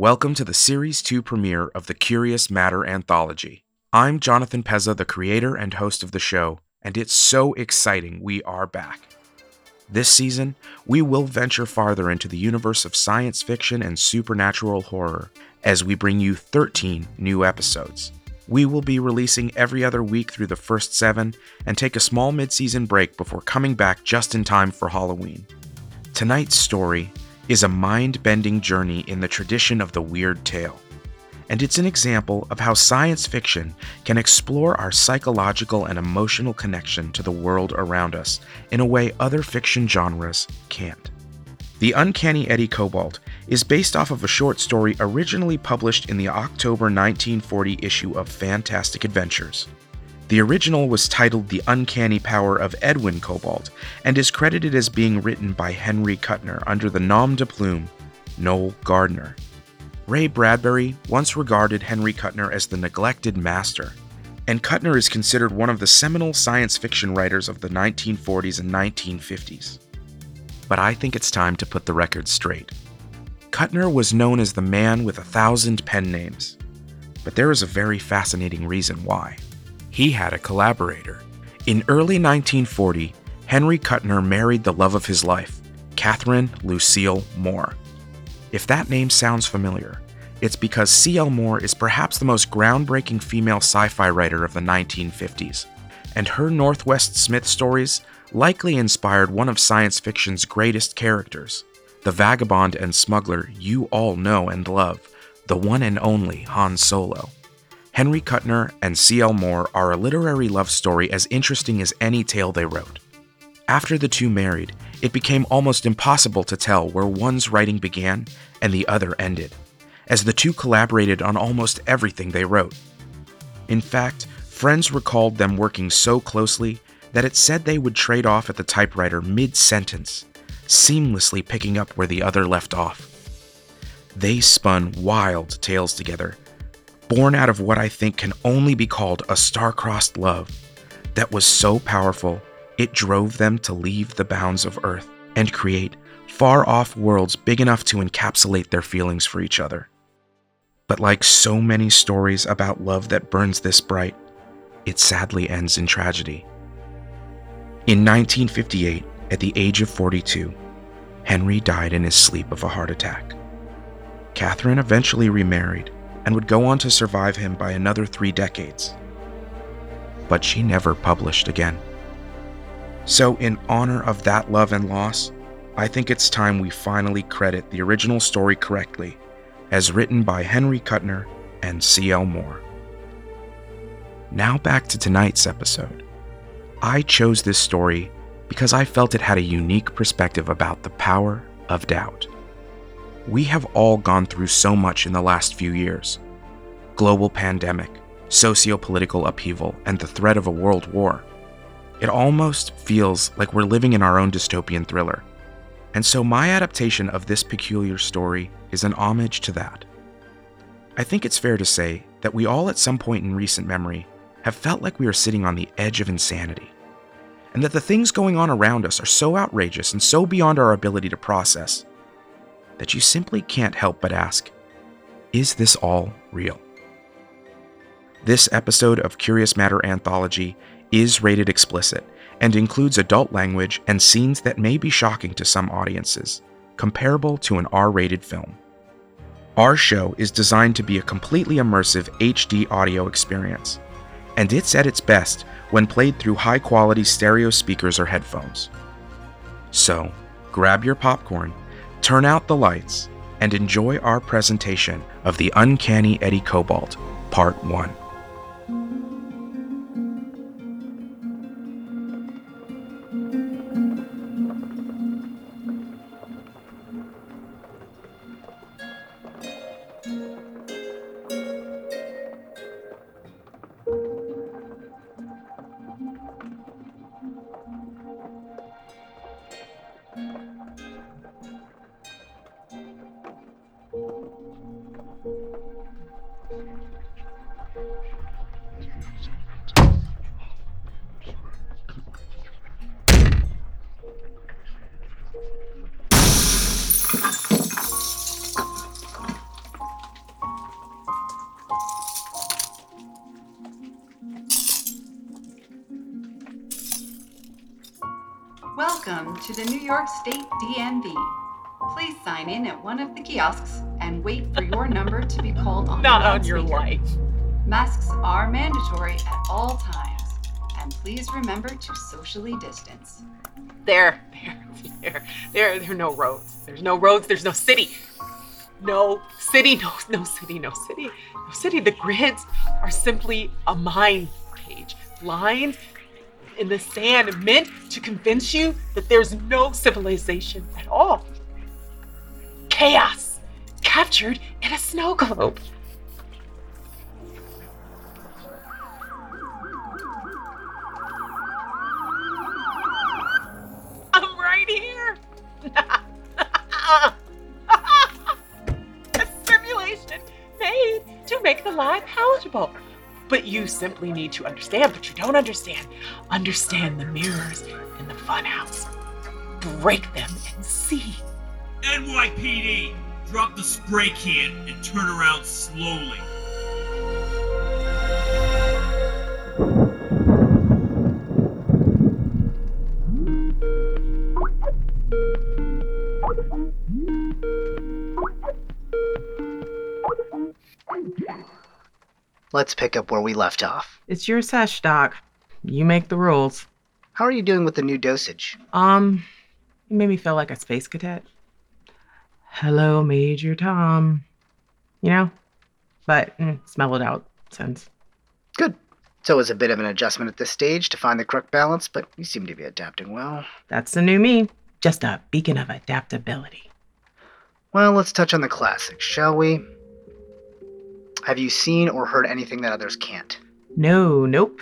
Welcome to the Series 2 premiere of the Curious Matter Anthology. I'm Jonathan Pezza, the creator and host of the show, and it's so exciting we are back. This season, we will venture farther into the universe of science fiction and supernatural horror as we bring you 13 new episodes. We will be releasing every other week through the first seven and take a small mid season break before coming back just in time for Halloween. Tonight's story is a mind bending journey in the tradition of the weird tale. And it's an example of how science fiction can explore our psychological and emotional connection to the world around us in a way other fiction genres can't. The Uncanny Eddie Cobalt is based off of a short story originally published in the October 1940 issue of Fantastic Adventures. The original was titled The Uncanny Power of Edwin Cobalt and is credited as being written by Henry Kuttner under the nom de plume Noel Gardner. Ray Bradbury once regarded Henry Kuttner as the neglected master, and Kuttner is considered one of the seminal science fiction writers of the 1940s and 1950s. But I think it's time to put the record straight. Kuttner was known as the man with a thousand pen names, but there is a very fascinating reason why he had a collaborator. In early 1940, Henry Kuttner married the love of his life, Catherine Lucille Moore. If that name sounds familiar, it's because C.L. Moore is perhaps the most groundbreaking female sci fi writer of the 1950s, and her Northwest Smith stories likely inspired one of science fiction's greatest characters, the vagabond and smuggler you all know and love, the one and only Han Solo. Henry Kuttner and C.L. Moore are a literary love story as interesting as any tale they wrote. After the two married, it became almost impossible to tell where one's writing began and the other ended, as the two collaborated on almost everything they wrote. In fact, friends recalled them working so closely that it said they would trade off at the typewriter mid sentence, seamlessly picking up where the other left off. They spun wild tales together born out of what I think can only be called a star-crossed love that was so powerful it drove them to leave the bounds of Earth and create far off worlds big enough to encapsulate their feelings for each other. But like so many stories about love that burns this bright, it sadly ends in tragedy. In 1958, at the age of 42, Henry died in his sleep of a heart attack. Catherine eventually remarried and would go on to survive him by another three decades. But she never published again. So, in honor of that love and loss, I think it's time we finally credit the original story correctly, as written by Henry Kuttner and C.L. Moore. Now back to tonight's episode. I chose this story because I felt it had a unique perspective about the power of doubt. We have all gone through so much in the last few years global pandemic, socio political upheaval, and the threat of a world war. It almost feels like we're living in our own dystopian thriller. And so, my adaptation of this peculiar story is an homage to that. I think it's fair to say that we all, at some point in recent memory, have felt like we are sitting on the edge of insanity, and that the things going on around us are so outrageous and so beyond our ability to process that you simply can't help but ask, is this all real? This episode of Curious Matter Anthology is rated explicit and includes adult language and scenes that may be shocking to some audiences, comparable to an R rated film. Our show is designed to be a completely immersive HD audio experience, and it's at its best when played through high quality stereo speakers or headphones. So, grab your popcorn, turn out the lights, and enjoy our presentation of The Uncanny Eddie Cobalt, Part 1. Welcome to the New York State DMV. Please sign in at one of the kiosks and wait for your number to be called on Not on your life. Masks are mandatory at all times, and please remember to socially distance. There, there, there, there, there are no roads. There's no roads. There's no city. No city. No, no city. No city. No city. The grids are simply a mind page. Lines in the sand meant to convince you that there's no civilization at all. Chaos captured in a snow globe. Oh. I'm right here. a simulation made to make the live palatable. But you simply need to understand, but you don't understand. Understand the mirrors in the funhouse. Break them and see. NYPD, drop the spray can and turn around slowly. Let's pick up where we left off. It's your sesh, Doc. You make the rules. How are you doing with the new dosage? Um, you made me feel like a space cadet. Hello, Major Tom. You know? But mm, smell it out since. Good. So it's a bit of an adjustment at this stage to find the correct balance, but you seem to be adapting well. That's the new me. Just a beacon of adaptability. Well, let's touch on the classics, shall we? Have you seen or heard anything that others can't? No, nope.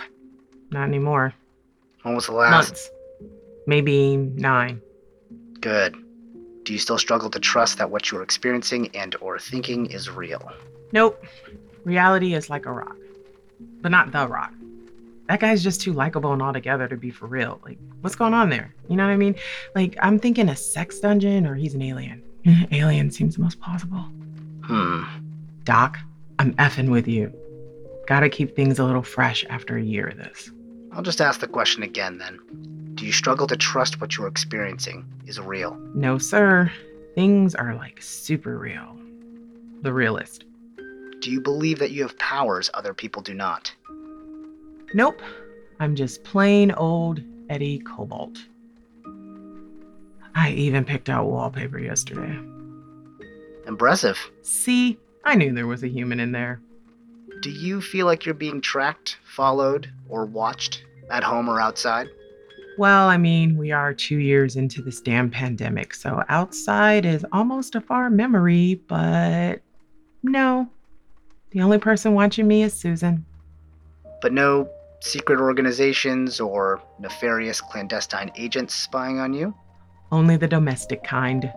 Not anymore. When was the last? Months. Maybe nine. Good. Do you still struggle to trust that what you're experiencing and or thinking is real? Nope. Reality is like a rock. But not the rock. That guy's just too likable and altogether to be for real. Like, what's going on there? You know what I mean? Like, I'm thinking a sex dungeon or he's an alien. alien seems the most plausible. Hmm. Doc, I'm effing with you. Gotta keep things a little fresh after a year of this. I'll just ask the question again then. Do you struggle to trust what you're experiencing is real? No, sir. Things are like super real. The realist. Do you believe that you have powers other people do not? Nope. I'm just plain old Eddie Cobalt. I even picked out wallpaper yesterday. Impressive. See, I knew there was a human in there. Do you feel like you're being tracked, followed, or watched at home or outside? Well, I mean, we are two years into this damn pandemic, so outside is almost a far memory, but no. The only person watching me is Susan. But no secret organizations or nefarious clandestine agents spying on you? Only the domestic kind.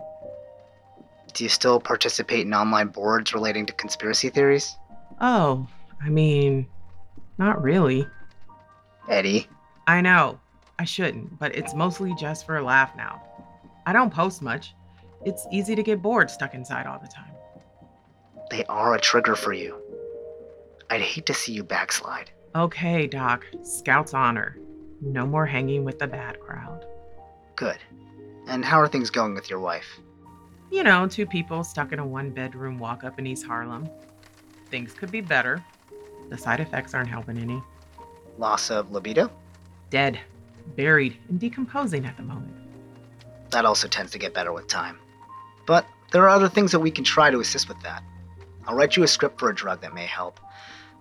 Do you still participate in online boards relating to conspiracy theories? Oh, I mean, not really. Eddie, I know. I shouldn't, but it's mostly just for a laugh now. I don't post much. It's easy to get bored stuck inside all the time. they are a trigger for you. I'd hate to see you backslide. Okay, Doc. Scout's honor. No more hanging with the bad crowd. Good. And how are things going with your wife? You know, two people stuck in a one bedroom walk up in East Harlem. Things could be better. The side effects aren't helping any. Loss of libido? Dead, buried, and decomposing at the moment. That also tends to get better with time. But there are other things that we can try to assist with that. I'll write you a script for a drug that may help.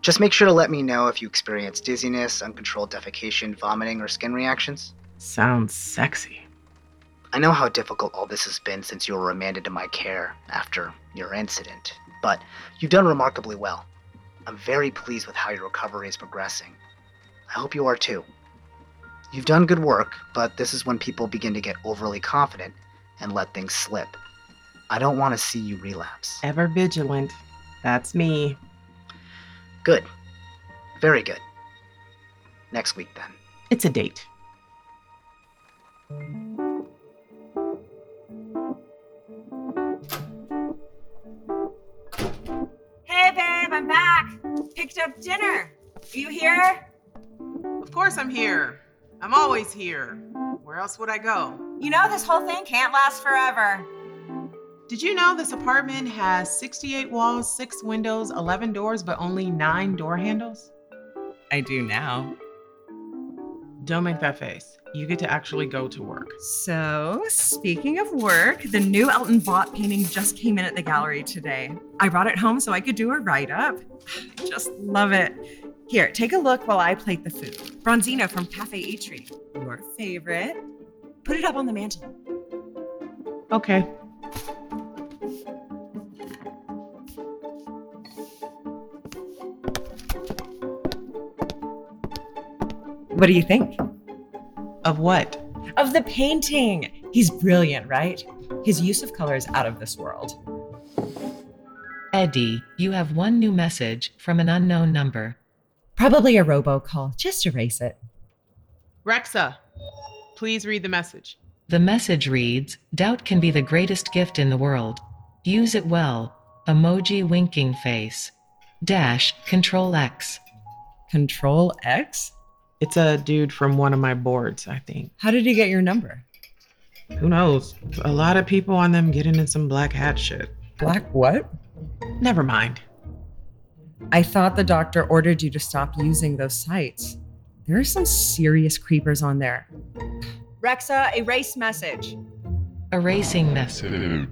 Just make sure to let me know if you experience dizziness, uncontrolled defecation, vomiting, or skin reactions. Sounds sexy. I know how difficult all this has been since you were remanded to my care after your incident, but you've done remarkably well. I'm very pleased with how your recovery is progressing. I hope you are too. You've done good work, but this is when people begin to get overly confident and let things slip. I don't want to see you relapse. Ever vigilant. That's me. Good. Very good. Next week, then. It's a date. Picked up dinner. Are you here? Of course I'm here. I'm always here. Where else would I go? You know this whole thing can't last forever. Did you know this apartment has 68 walls, 6 windows, 11 doors, but only 9 door handles? I do now. Don't make that face. You get to actually go to work. So, speaking of work, the new Elton Bott painting just came in at the gallery today. I brought it home so I could do a write up. I just love it. Here, take a look while I plate the food. Branzino from Cafe Eatery, your favorite. Put it up on the mantle. Okay. What do you think? Of what? Of the painting. He's brilliant, right? His use of color is out of this world. Eddie, you have one new message from an unknown number. Probably a robocall. Just erase it. Rexa, please read the message. The message reads Doubt can be the greatest gift in the world. Use it well. Emoji winking face. Dash Control X. Control X? It's a dude from one of my boards, I think. How did he get your number? Who knows? A lot of people on them getting in some black hat shit. Black what? Never mind. I thought the doctor ordered you to stop using those sites. There are some serious creepers on there. Rexa, erase message. Erasing message.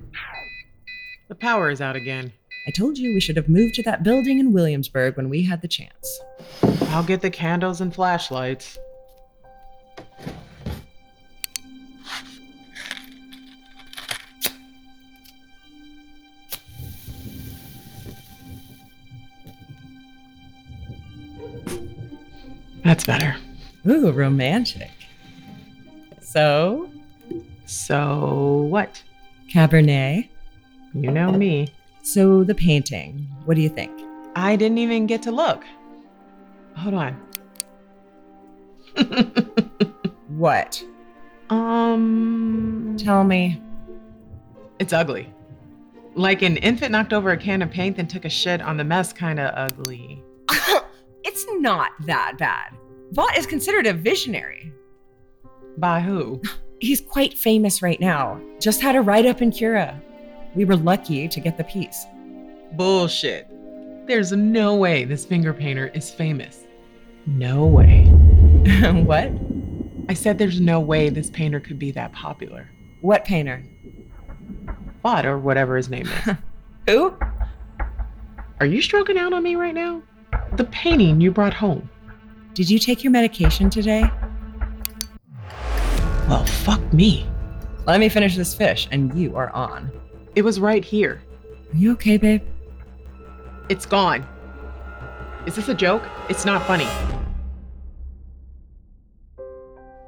The power is out again. I told you we should have moved to that building in Williamsburg when we had the chance. I'll get the candles and flashlights. That's better. Ooh, romantic. So, So, what? Cabernet. You know me. So, the painting. What do you think? I didn't even get to look. Hold on. What? um, Tell me. it's ugly. Like an infant knocked over a can of paint and took a shit on the mess, kind of ugly. it's not that bad. Vaught is considered a visionary. By who? He's quite famous right now. Just had a write up in Cura. We were lucky to get the piece. Bullshit. There's no way this finger painter is famous. No way. what? I said there's no way this painter could be that popular. What painter? Bot or whatever his name is. Who? Are you stroking out on me right now? The painting you brought home. Did you take your medication today? Well, fuck me. Let me finish this fish, and you are on. It was right here. Are you okay, babe? It's gone. Is this a joke? It's not funny.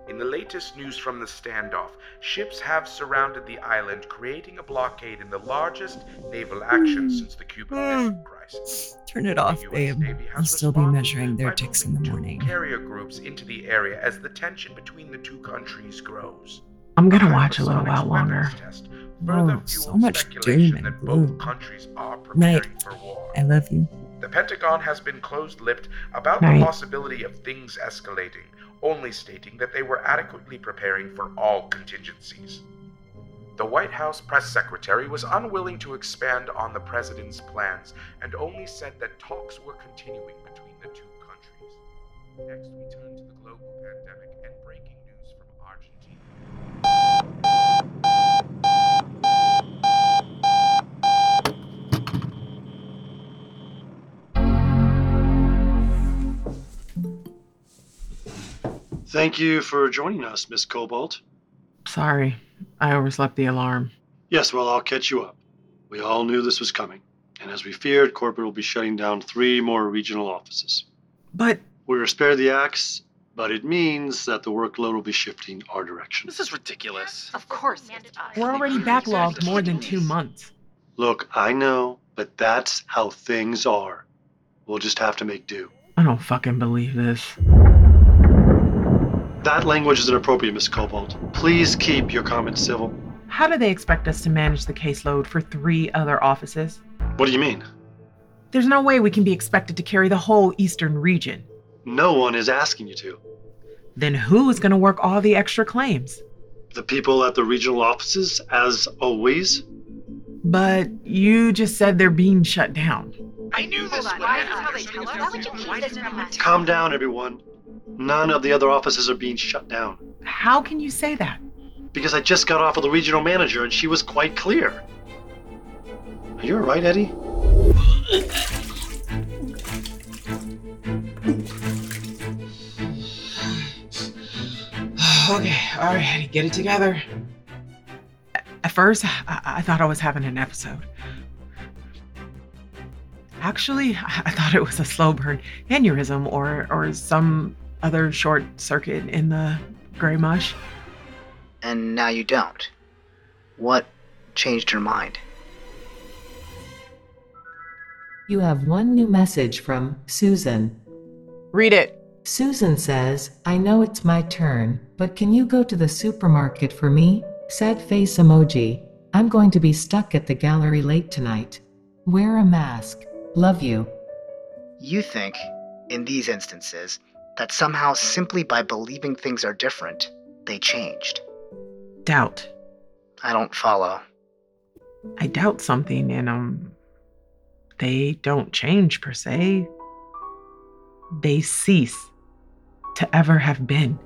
In the latest news from the standoff, ships have surrounded the island, creating a blockade in the largest naval action hmm. since the Cuban Missile hmm. Crisis. Turn it The off, US babe. Navy has I'll still be responded measuring their by ticks in the moving two morning. Carrier groups into the area as the tension between the two countries grows. I'm gonna watch a little while longer. test further Oh, so much speculation that both countries are preparing Night. for war. I love you. The Pentagon has been closed lipped about Right. the possibility of things escalating, only stating that they were adequately preparing for all contingencies. The White House press secretary was unwilling to expand on the president's plans and only said that talks were continuing between the two countries. Next, we turn to the global pandemic Thank you for joining us, Miss Cobalt. Sorry, I overslept the alarm. Yes, well, I'll catch you up. We all knew this was coming. And as we feared, corporate will be shutting down three more regional offices. But We were spared the axe, but it means that the workload will be shifting our direction. This is ridiculous. Of course we're already backlogged more than two months. Look, I know, but that's how things are. We'll just have to make do. I don't fucking believe this. That language is inappropriate, Miss Cobalt. Please keep your comments civil. How do they expect us to manage the caseload for three other offices? What do you mean? There's no way we can be expected to carry the whole eastern region. No one is asking you to. Then who's gonna work all the extra claims? The people at the regional offices, as always, But you just said they're being shut down. I knew this would why happen. is how they tell us? Why would you keep this from us? calm down, everyone. None of the other offices are being shut down. How can you say that? Because I just got off with the regional manager and she was quite clear. Are you alright, Eddie? okay, all right, Eddie, get it together. At first, I, I thought I was having an episode. Actually, I I thought it was a slow burn aneurysm or or some other short circuit in the gray mush. And now you don't. What changed your mind? You have one new message from Susan. Read it. Susan says, I know it's my turn, but can you go to the supermarket for me? Sad face emoji. I'm going to be stuck at the gallery late tonight. Wear a mask. Love you. You think, in these instances, that somehow simply by believing things are different, they changed. Doubt. I don't follow. I doubt something and um they don't change per se. They cease to ever have been.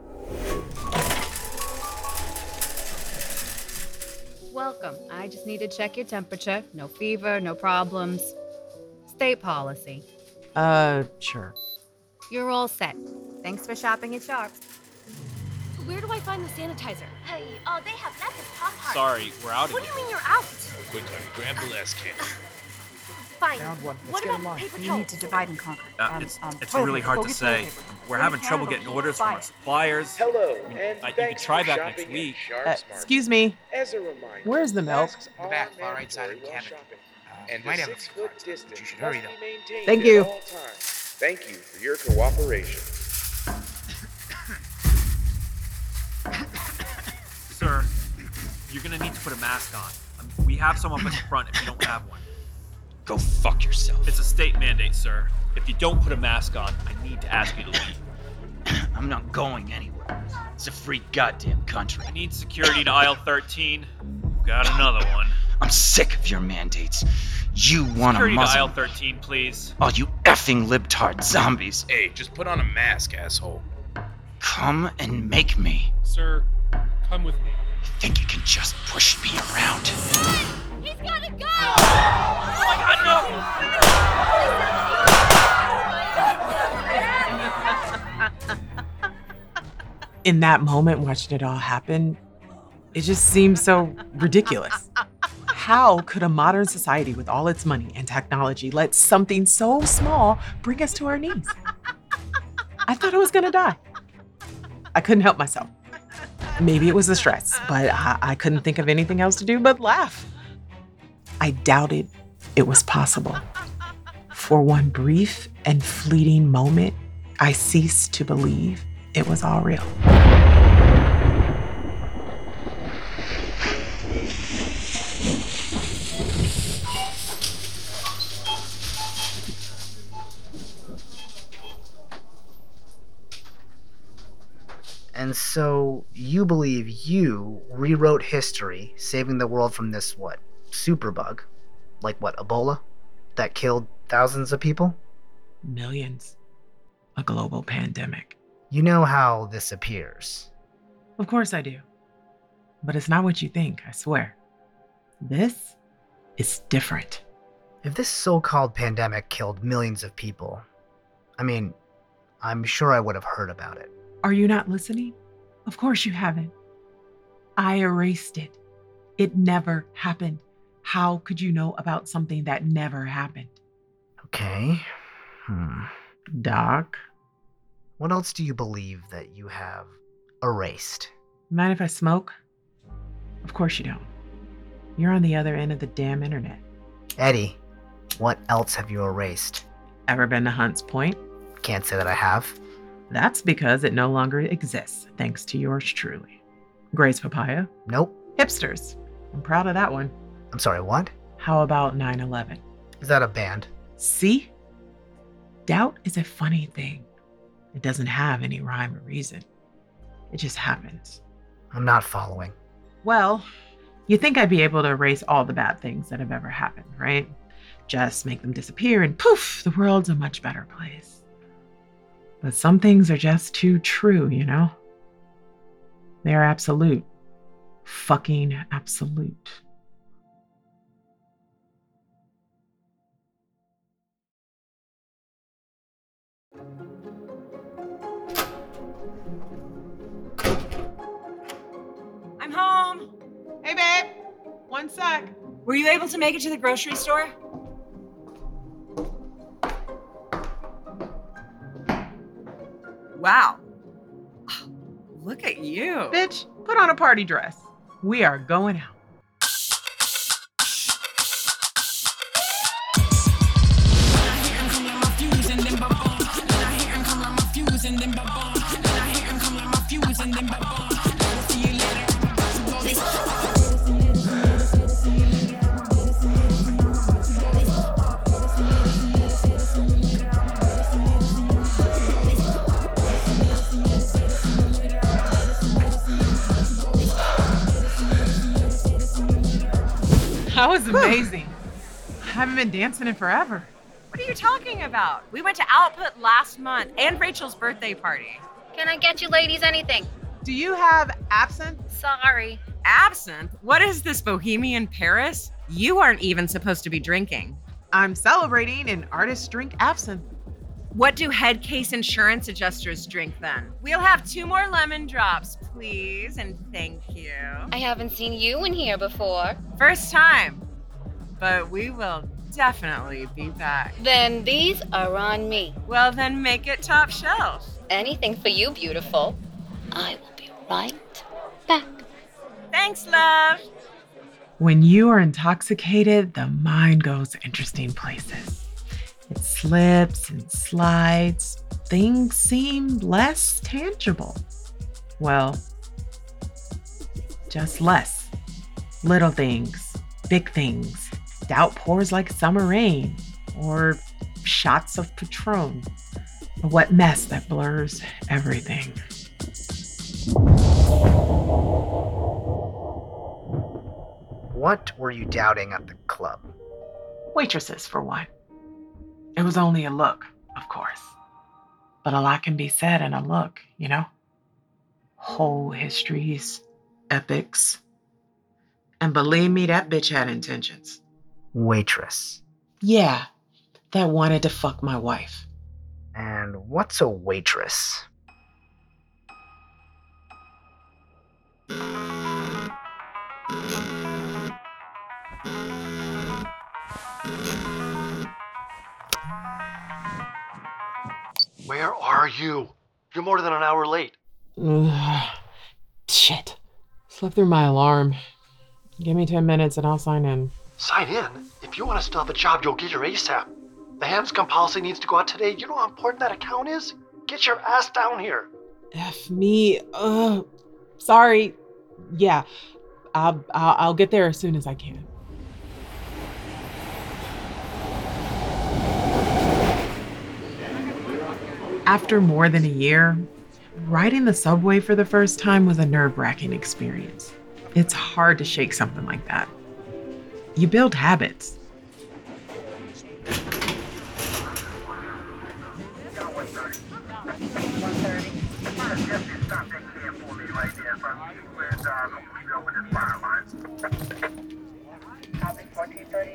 Welcome. I just need to check your temperature. No fever, no problems. State policy. Uh sure. You're all set. Thanks for shopping at Sharps. Where do I find the sanitizer? Hey, oh, they have lots of Pop Sorry, we're out of What do you mean you're out? Quick, grab the last can. Fine. Found one. Let's what get about in line. paper You need to divide and conquer. Uh, Um, it's um, it's toilet really hard to say. We're We're having trouble getting orders from our suppliers. Hello, Mm, and uh, you thanks can try for back shopping next week. Uh, excuse me. As a reminder, Where's the milk? The back, far right side mandatory of the while cabinet. Uh, and might have a six-foot distance you should hurry though. Thank you. Thank you for your cooperation. Sir, you're gonna need to put a mask on. Um, We have some up at the front if you don't have one. Go fuck yourself. It's a state mandate, sir. If you don't put a mask on, I need to ask you to leave. I'm not going anywhere. It's a free goddamn country. I need security to aisle 13. Got another one. I'm sick of your mandates. You want to Security to aisle 13, please. all you effing libtard zombies. Hey, just put on a mask, asshole. Come and make me. Sir, come with me. Think you can just push me around? Gotta go! In that moment watching it all happen, it just seems so ridiculous. How could a modern society with all its money and technology let something so small bring us to our knees? I thought I was gonna die. I couldn't help myself. Maybe it was the stress, but I, I couldn't think of anything else to do but laugh. I doubted it was possible. For one brief and fleeting moment, I ceased to believe it was all real. And so you believe you rewrote history, saving the world from this what? Superbug? Like what, Ebola? That killed thousands of people? Millions. A global pandemic. You know how this appears. Of course I do. But it's not what you think, I swear. This is different. If this so called pandemic killed millions of people, I mean, I'm sure I would have heard about it. Are you not listening? Of course you haven't. I erased it. It never happened. How could you know about something that never happened? Okay. Hmm. Doc, What else do you believe that you have erased? mind if I smoke? Of course you don't. You're on the other end of the damn internet. Eddie, what else have you erased? Ever been to Hunts Point? Can't say that I have. That's because it no longer exists, thanks to yours truly. Gray's Papaya? Nope. Hipsters. I'm proud of that one. I'm sorry, what? How about 9 11? Is that a band? See? Doubt is a funny thing. It doesn't have any rhyme or reason, it just happens. I'm not following. Well, you think I'd be able to erase all the bad things that have ever happened, right? Just make them disappear and poof, the world's a much better place. But some things are just too true, you know? They're absolute. Fucking absolute. Hey, babe. One sec. Were you able to make it to the grocery store? Wow. Look at you. Bitch, put on a party dress. We are going out. That was amazing. I haven't been dancing in forever. What are you talking about? We went to Output last month and Rachel's birthday party. Can I get you ladies anything? Do you have absinthe? Sorry. Absinthe? What is this, Bohemian Paris? You aren't even supposed to be drinking. I'm celebrating an artist drink absinthe. What do head case insurance adjusters drink then? We'll have two more lemon drops, please, and thank you. I haven't seen you in here before. First time. But we will definitely be back. Then these are on me. Well, then make it top shelf. Anything for you, beautiful. I will be right back. Thanks, love. When you are intoxicated, the mind goes interesting places. It slips and slides. Things seem less tangible. Well, just less. Little things, big things. Doubt pours like summer rain, or shots of Patron. A wet mess that blurs everything. What were you doubting at the club? Waitresses, for one. It was only a look, of course. But a lot can be said in a look, you know? Whole histories, epics. And believe me, that bitch had intentions. Waitress. Yeah, that wanted to fuck my wife. And what's a waitress? Are you? You're more than an hour late. Ugh, shit. Slept through my alarm. Give me 10 minutes and I'll sign in. Sign in. If you want to still have a job, you'll get your ASAP. The Hanscom policy needs to go out today. You know how important that account is? Get your ass down here. F me. Uh, sorry. Yeah, I'll, I'll, I'll get there as soon as I can. After more than a year, Riding the subway for the first time was a nerve wracking experience. It's hard to shake something like that. You build habits.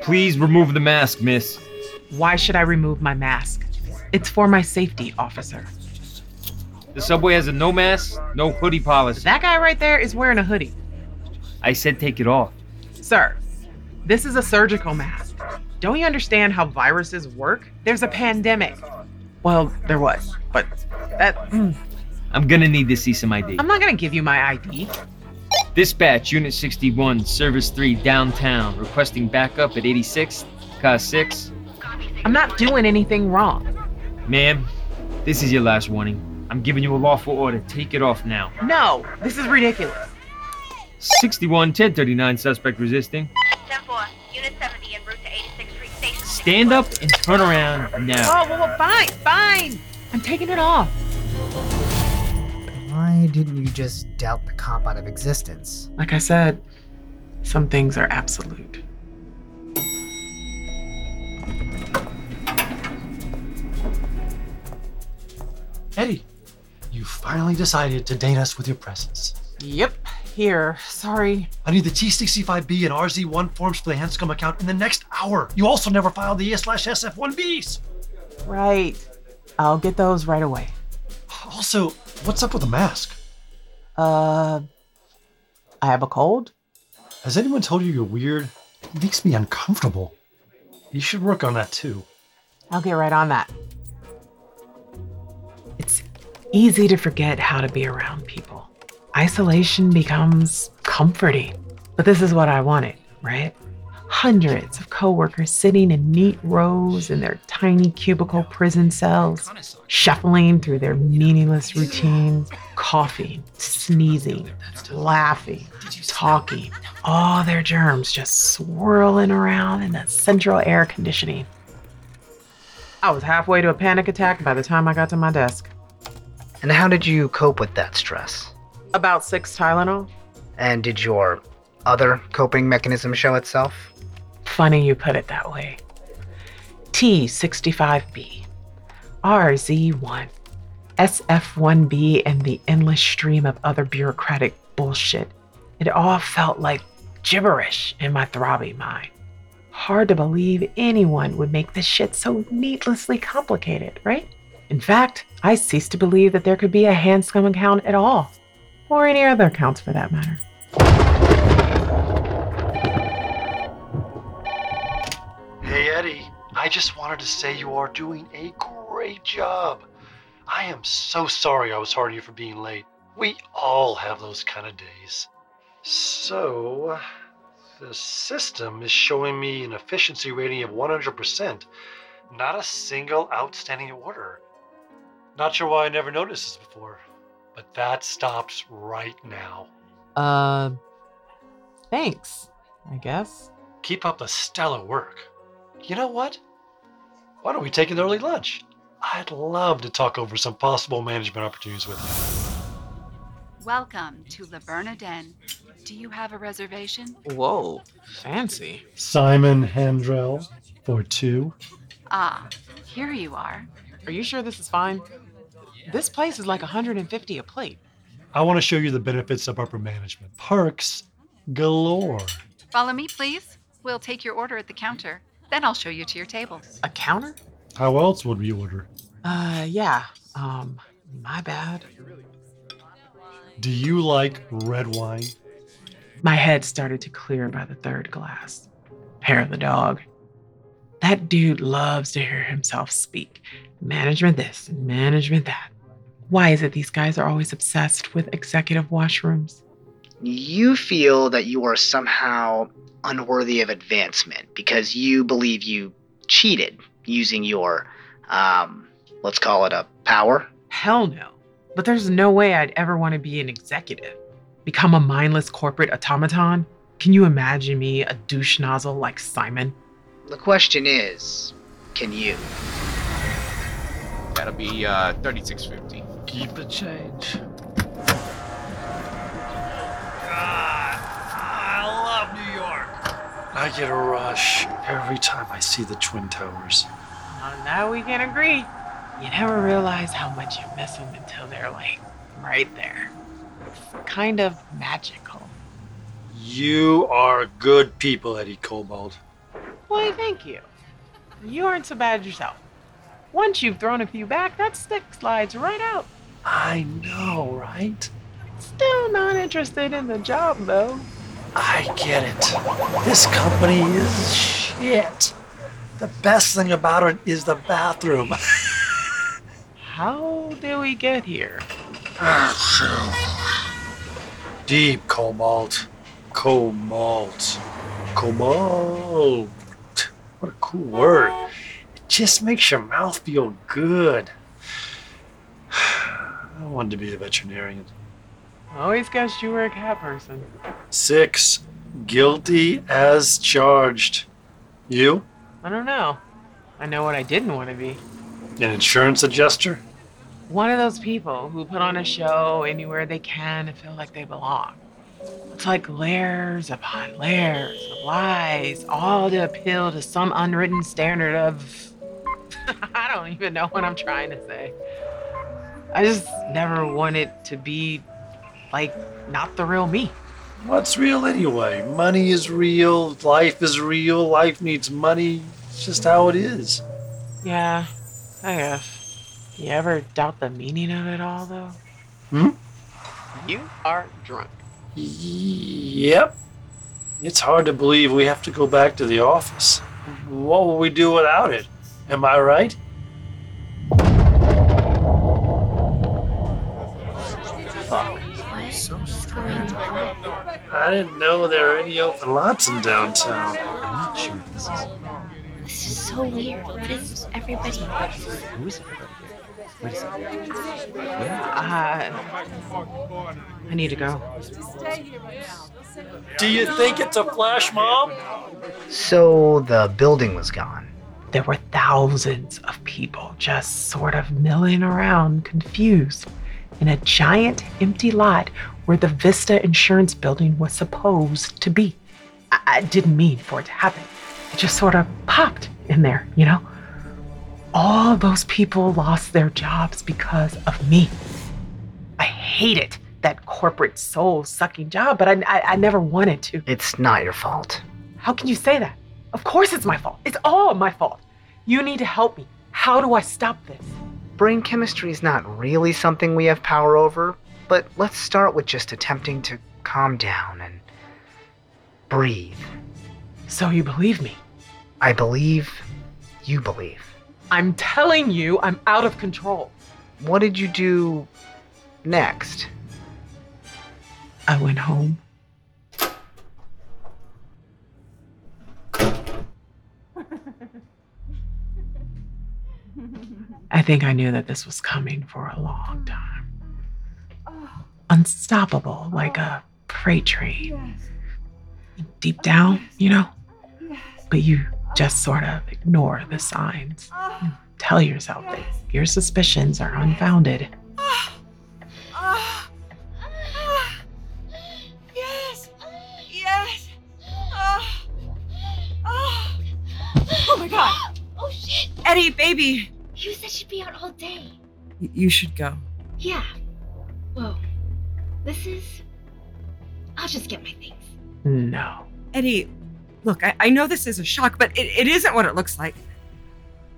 Please remove the mask, miss. Why should I remove my mask? It's for my safety, officer. The subway has a no mask, no hoodie policy. That guy right there is wearing a hoodie. I said take it off. Sir, this is a surgical mask. Don't you understand how viruses work? There's a pandemic. Well, there was, but that. mm, I'm gonna need to see some ID. I'm not gonna give you my ID. Dispatch, Unit 61, Service 3, downtown, requesting backup at 86, car 6. I'm not doing anything wrong. Ma'am, this is your last warning. I'm giving you a lawful order. Take it off now. No, this is ridiculous. 61, 1039, suspect resisting. 10-4, Unit 70 en route to 86th Street Station. Stand up and turn around now. Oh, well, well, fine, fine. I'm taking it off. Why didn't you just doubt the cop out of existence? Like I said, some things are absolute. Eddie, you finally decided to date us with your presence. Yep, here. Sorry. I need the T65B and RZ1 forms for the Hanscom account in the next hour. You also never filed the slash SF1Bs. Right. I'll get those right away. Also, what's up with the mask? Uh, I have a cold. Has anyone told you you're weird? It makes me uncomfortable. You should work on that too. I'll get right on that. It's easy to forget how to be around people. Isolation becomes comforting. But this is what I wanted, right? Hundreds of coworkers sitting in neat rows in their tiny cubicle prison cells, shuffling through their meaningless routines, coughing, sneezing, laughing, talking, all their germs just swirling around in the central air conditioning. I was halfway to a panic attack by the time I got to my desk. And how did you cope with that stress? About six Tylenol. And did your other coping mechanism show itself? Funny you put it that way. T65B, RZ1, SF1B, and the endless stream of other bureaucratic bullshit. It all felt like gibberish in my throbbing mind. Hard to believe anyone would make this shit so needlessly complicated, right? In fact, I ceased to believe that there could be a Hanscom account at all, or any other accounts for that matter. Hey, Eddie, I just wanted to say you are doing a great job. I am so sorry I was hard on you for being late. We all have those kind of days. So, the system is showing me an efficiency rating of 100%. Not a single outstanding order. Not sure why I never noticed this before, but that stops right now. Uh, thanks, I guess. Keep up the stellar work. You know what? Why don't we take an early lunch? I'd love to talk over some possible management opportunities with you. Welcome to Le Bernardin. Do you have a reservation? Whoa, fancy. Simon Handrell for two. Ah, here you are. Are you sure this is fine? This place is like 150 a plate. I want to show you the benefits of upper management. Perks galore. Follow me, please. We'll take your order at the counter. Then I'll show you to your table. A counter? How else would we order? Uh, yeah. Um, my bad. Do you like red wine? My head started to clear by the third glass. Hair of the dog. That dude loves to hear himself speak. Management this, management that. Why is it these guys are always obsessed with executive washrooms? You feel that you are somehow unworthy of advancement because you believe you cheated using your, um, let's call it a power. Hell no. But there's no way I'd ever want to be an executive. Become a mindless corporate automaton? Can you imagine me a douche nozzle like Simon? The question is, can you? That'll be uh, 3650. Keep the change. God, I love New York. I get a rush every time I see the Twin Towers. On that we can agree. You never realize how much you miss them until they're like right there. It's kind of magical. You are good people, Eddie Cobalt. Why, thank you. You aren't so bad yourself. Once you've thrown a few back, that stick slides right out. I know, right? Still not interested in the job, though. I get it. This company is shit. The best thing about it is the bathroom. How did we get here? Deep cobalt. Cobalt. Cobalt. What a cool word. It just makes your mouth feel good. I wanted to be a veterinarian. Always guessed you were a cat person. Six. Guilty as charged. You? I don't know. I know what I didn't want to be. An insurance adjuster? One of those people who put on a show anywhere they can to feel like they belong. It's like layers upon layers of lies, all to appeal to some unwritten standard of. I don't even know what I'm trying to say. I just never wanted it to be, like, not the real me. What's real anyway? Money is real, life is real, life needs money. It's just how it is. Yeah, I guess. You ever doubt the meaning of it all, though? Hmm? You are drunk. Yep. It's hard to believe we have to go back to the office. What will we do without it? Am I right? I didn't know there were any open lots in downtown. I'm not sure this is. This is so weird. What is everybody? Who is everybody here? Wait a second. Uh, I need to go. Do you think it's a flash mob? So the building was gone. There were thousands of people just sort of milling around, confused, in a giant empty lot where the Vista Insurance Building was supposed to be. I, I didn't mean for it to happen. It just sort of popped in there, you know? All those people lost their jobs because of me. I hate it, that corporate soul sucking job, but I, I, I never wanted to. It's not your fault. How can you say that? Of course it's my fault. It's all my fault. You need to help me. How do I stop this? Brain chemistry is not really something we have power over, but let's start with just attempting to calm down and breathe. So you believe me? I believe you believe. I'm telling you, I'm out of control. What did you do next? I went home. I think I knew that this was coming for a long mm. time. Oh. Unstoppable, like oh. a freight train. Deep down, you know? But you just sort of ignore the signs. Ah. and Tell yourself that your suspicions are unfounded. Eddie, baby. You said she'd be out all day. Y- you should go. Yeah. Whoa. This is. I'll just get my things. No. Eddie, look, I, I know this is a shock, but it, it isn't what it looks like.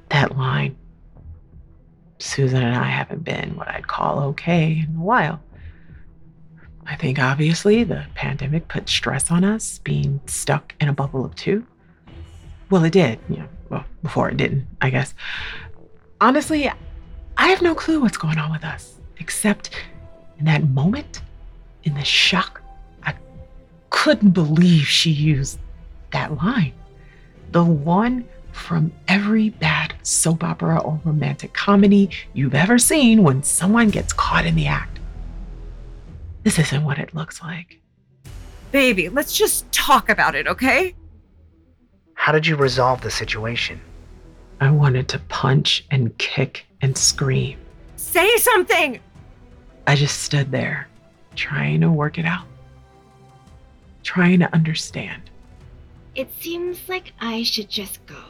That line. Susan and I haven't been what I'd call okay in a while. I think obviously the pandemic put stress on us, being stuck in a bubble of two. Well, it did, you know, well, before it didn't, I guess. Honestly, I have no clue what's going on with us, except in that moment, in the shock, I couldn't believe she used that line. The one from every bad soap opera or romantic comedy you've ever seen when someone gets caught in the act. This isn't what it looks like. Baby, let's just talk about it, okay? How did you resolve the situation? I wanted to punch and kick and scream. Say something. I just stood there trying to work it out, trying to understand. It seems like I should just go.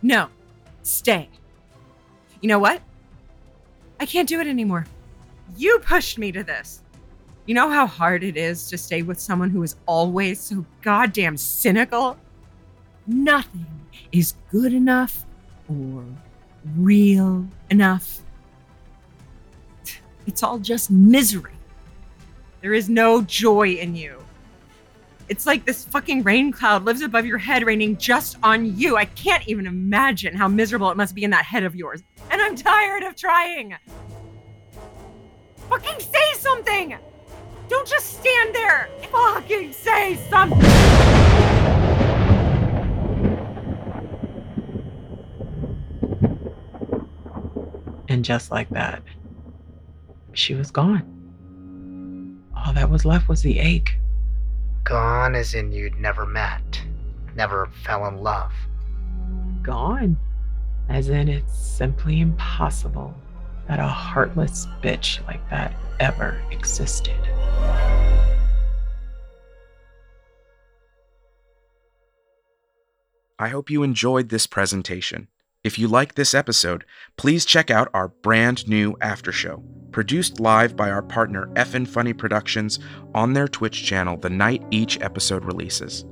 No, stay. You know what? I can't do it anymore. You pushed me to this. You know how hard it is to stay with someone who is always so goddamn cynical? Nothing is good enough or real enough. It's all just misery. There is no joy in you. It's like this fucking rain cloud lives above your head, raining just on you. I can't even imagine how miserable it must be in that head of yours. And I'm tired of trying. Fucking say something! Don't just stand there! Fucking say something! And just like that, she was gone. All that was left was the ache. Gone as in you'd never met, never fell in love. Gone. As in, it's simply impossible that a heartless bitch like that ever existed. I hope you enjoyed this presentation. If you like this episode, please check out our brand new after show, produced live by our partner Effin Funny Productions on their Twitch channel the night each episode releases.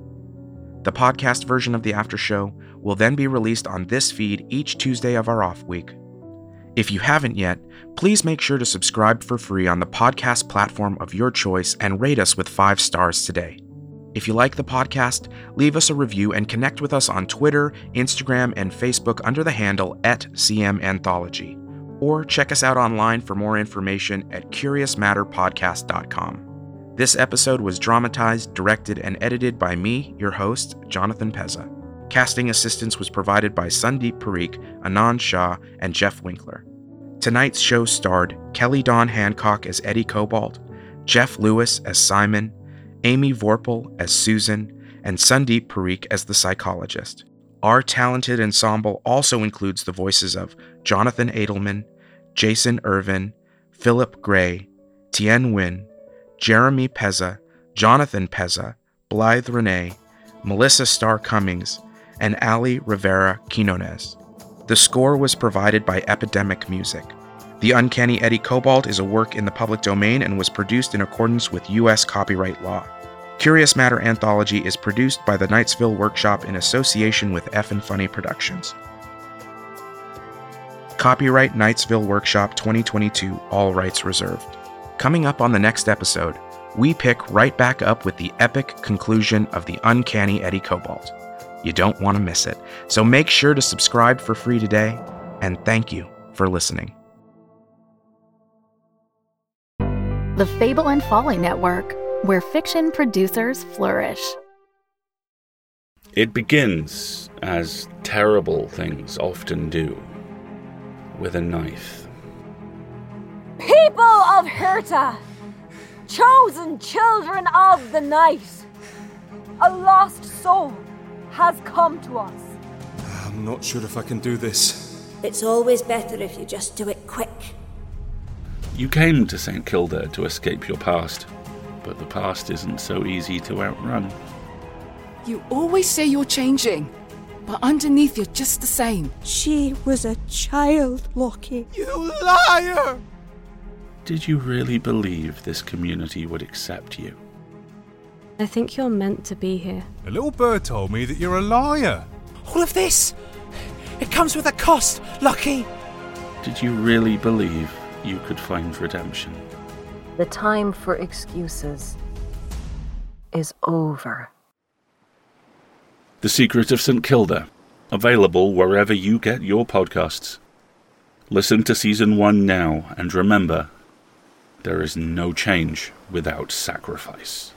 The podcast version of the after show will then be released on this feed each Tuesday of our off week. If you haven't yet, please make sure to subscribe for free on the podcast platform of your choice and rate us with five stars today. If you like the podcast, leave us a review and connect with us on Twitter, Instagram, and Facebook under the handle at CM Anthology. Or check us out online for more information at CuriousMatterPodcast.com. This episode was dramatized, directed, and edited by me, your host, Jonathan Pezza. Casting assistance was provided by Sundeep Parikh, Anand Shah, and Jeff Winkler. Tonight's show starred Kelli Dawn Hancock as Eddie Cobalt, Jeff Lewis as Simon, Amy Vorpahl as Susan, and Sundeep Parikh as the psychologist. Our talented ensemble also includes the voices of Jonathan Edelman, Jason Irvin, Philip Gray, Tien Nguyen, Jeremy Pezza, Jonathan Pezza, Blythe Renee, Melissa Starr Cummings, and Ali Rivera Quinones. The score was provided by Epidemic Music. The Uncanny Eddie Cobalt is a work in the public domain and was produced in accordance with U.S. copyright law. Curious Matter Anthology is produced by the Knightsville Workshop in association with Effin Funny Productions. Copyright Knightsville Workshop 2022, all rights reserved. Coming up on the next episode, we pick right back up with the epic conclusion of the Uncanny Eddie Cobalt. You don't want to miss it, so make sure to subscribe for free today, and thank you for listening. The Fable and Folly Network, where fiction producers flourish. It begins, as terrible things often do, with a knife. People of Hirta, chosen children of the night, a lost soul has come to us. I'm not sure if I can do this. It's always better if you just do it quick. You came to St. Kilda to escape your past, but the past isn't so easy to outrun. You always say you're changing, but underneath you're just the same. She was a child, Lockie. You liar! Did you really believe this community would accept you? I think you're meant to be here. A little bird told me that you're a liar. All of this, it comes with a cost, Lucky. Did you really believe you could find redemption? The time for excuses is over. The Secret of St. Kilda, available wherever you get your podcasts. Listen to season one now and remember there is no change without sacrifice.